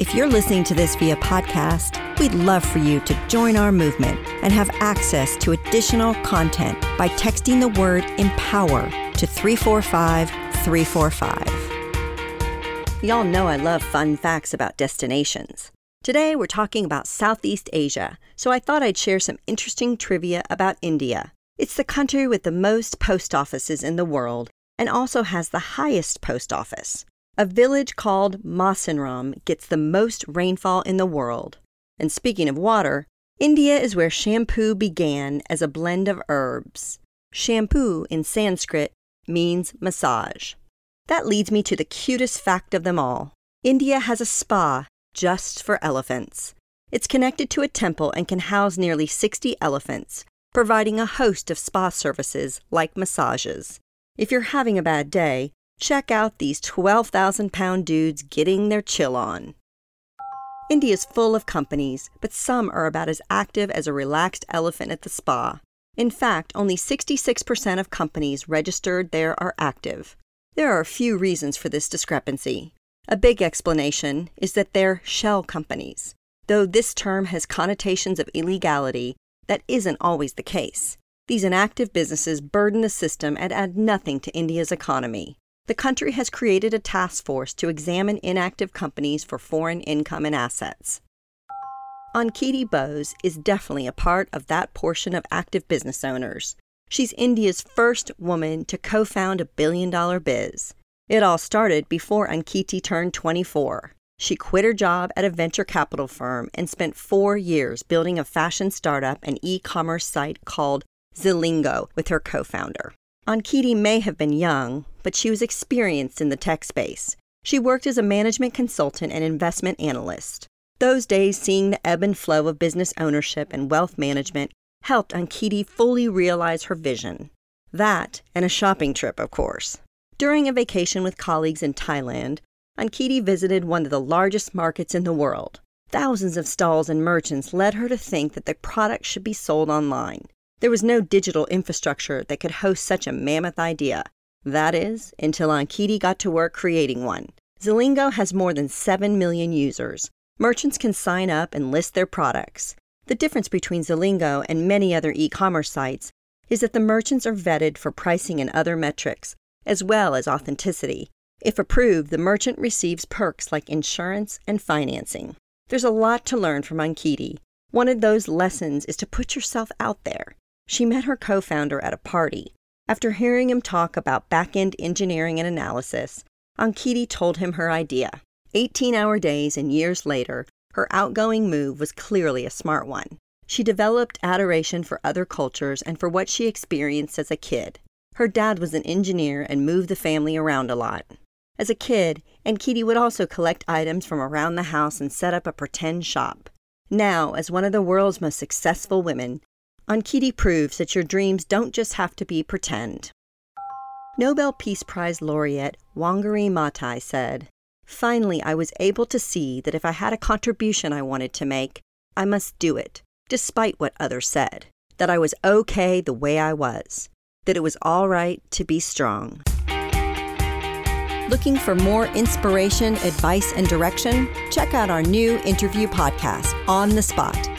If you're listening to this via podcast, we'd love for you to join our movement and have access to additional content by texting the word empower to 345 345. Y'all know I love fun facts about destinations. Today we're talking about Southeast Asia, so I thought I'd share some interesting trivia about India. It's the country with the most post offices in the world and also has the highest post office. A village called Mawsynram gets the most rainfall in the world. And speaking of water, India is where shampoo began as a blend of herbs. Shampoo in Sanskrit means massage. That leads me to the cutest fact of them all. India has a spa just for elephants. It's connected to a temple and can house nearly 60 elephants, providing a host of spa services like massages. If you're having a bad day, Check out these 12,000 pound dudes getting their chill on. India is full of companies, but some are about as active as a relaxed elephant at the spa. In fact, only 66% of companies registered there are active. There are a few reasons for this discrepancy. A big explanation is that they're shell companies. Though this term has connotations of illegality, that isn't always the case. These inactive businesses burden the system and add nothing to India's economy the country has created a task force to examine inactive companies for foreign income and assets. Ankiti Bose is definitely a part of that portion of active business owners. She's India's first woman to co found a billion dollar biz. It all started before Ankiti turned 24. She quit her job at a venture capital firm and spent four years building a fashion startup and e commerce site called Zilingo with her co founder. Ankiti may have been young, but she was experienced in the tech space. She worked as a management consultant and investment analyst. Those days, seeing the ebb and flow of business ownership and wealth management helped Ankiti fully realize her vision. That, and a shopping trip, of course. During a vacation with colleagues in Thailand, Ankiti visited one of the largest markets in the world. Thousands of stalls and merchants led her to think that the product should be sold online. There was no digital infrastructure that could host such a mammoth idea. That is, until Ankiti got to work creating one. Zilingo has more than 7 million users. Merchants can sign up and list their products. The difference between Zilingo and many other e commerce sites is that the merchants are vetted for pricing and other metrics, as well as authenticity. If approved, the merchant receives perks like insurance and financing. There's a lot to learn from Ankiti. One of those lessons is to put yourself out there. She met her co founder at a party. After hearing him talk about back end engineering and analysis, Ankiti told him her idea. 18 hour days and years later, her outgoing move was clearly a smart one. She developed adoration for other cultures and for what she experienced as a kid. Her dad was an engineer and moved the family around a lot. As a kid, Ankiti would also collect items from around the house and set up a pretend shop. Now, as one of the world's most successful women, Ankiti proves that your dreams don't just have to be pretend. Nobel Peace Prize laureate Wangari Maathai said, Finally, I was able to see that if I had a contribution I wanted to make, I must do it, despite what others said. That I was okay the way I was. That it was all right to be strong. Looking for more inspiration, advice, and direction? Check out our new interview podcast, On the Spot